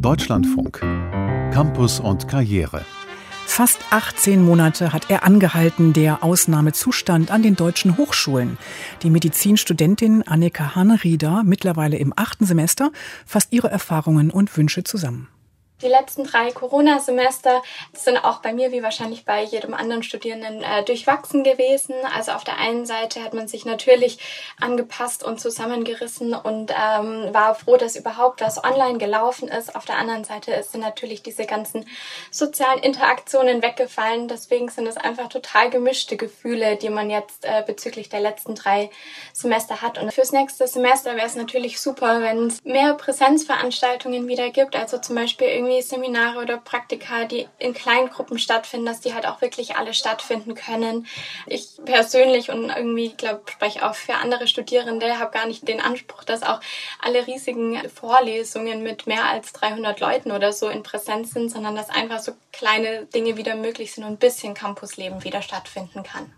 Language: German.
Deutschlandfunk. Campus und Karriere. Fast 18 Monate hat er angehalten, der Ausnahmezustand an den deutschen Hochschulen. Die Medizinstudentin Annika Hannerieder, mittlerweile im achten Semester, fasst ihre Erfahrungen und Wünsche zusammen. Die letzten drei Corona-Semester sind auch bei mir wie wahrscheinlich bei jedem anderen Studierenden äh, durchwachsen gewesen. Also auf der einen Seite hat man sich natürlich angepasst und zusammengerissen und ähm, war froh, dass überhaupt was online gelaufen ist. Auf der anderen Seite sind natürlich diese ganzen sozialen Interaktionen weggefallen. Deswegen sind es einfach total gemischte Gefühle, die man jetzt äh, bezüglich der letzten drei Semester hat. Und fürs nächste Semester wäre es natürlich super, wenn es mehr Präsenzveranstaltungen wieder gibt. Also zum Beispiel irgendwie irgendwie Seminare oder Praktika, die in kleinen Gruppen stattfinden, dass die halt auch wirklich alle stattfinden können. Ich persönlich und irgendwie, glaube spreche auch für andere Studierende, habe gar nicht den Anspruch, dass auch alle riesigen Vorlesungen mit mehr als 300 Leuten oder so in Präsenz sind, sondern dass einfach so kleine Dinge wieder möglich sind und ein bisschen Campusleben wieder stattfinden kann.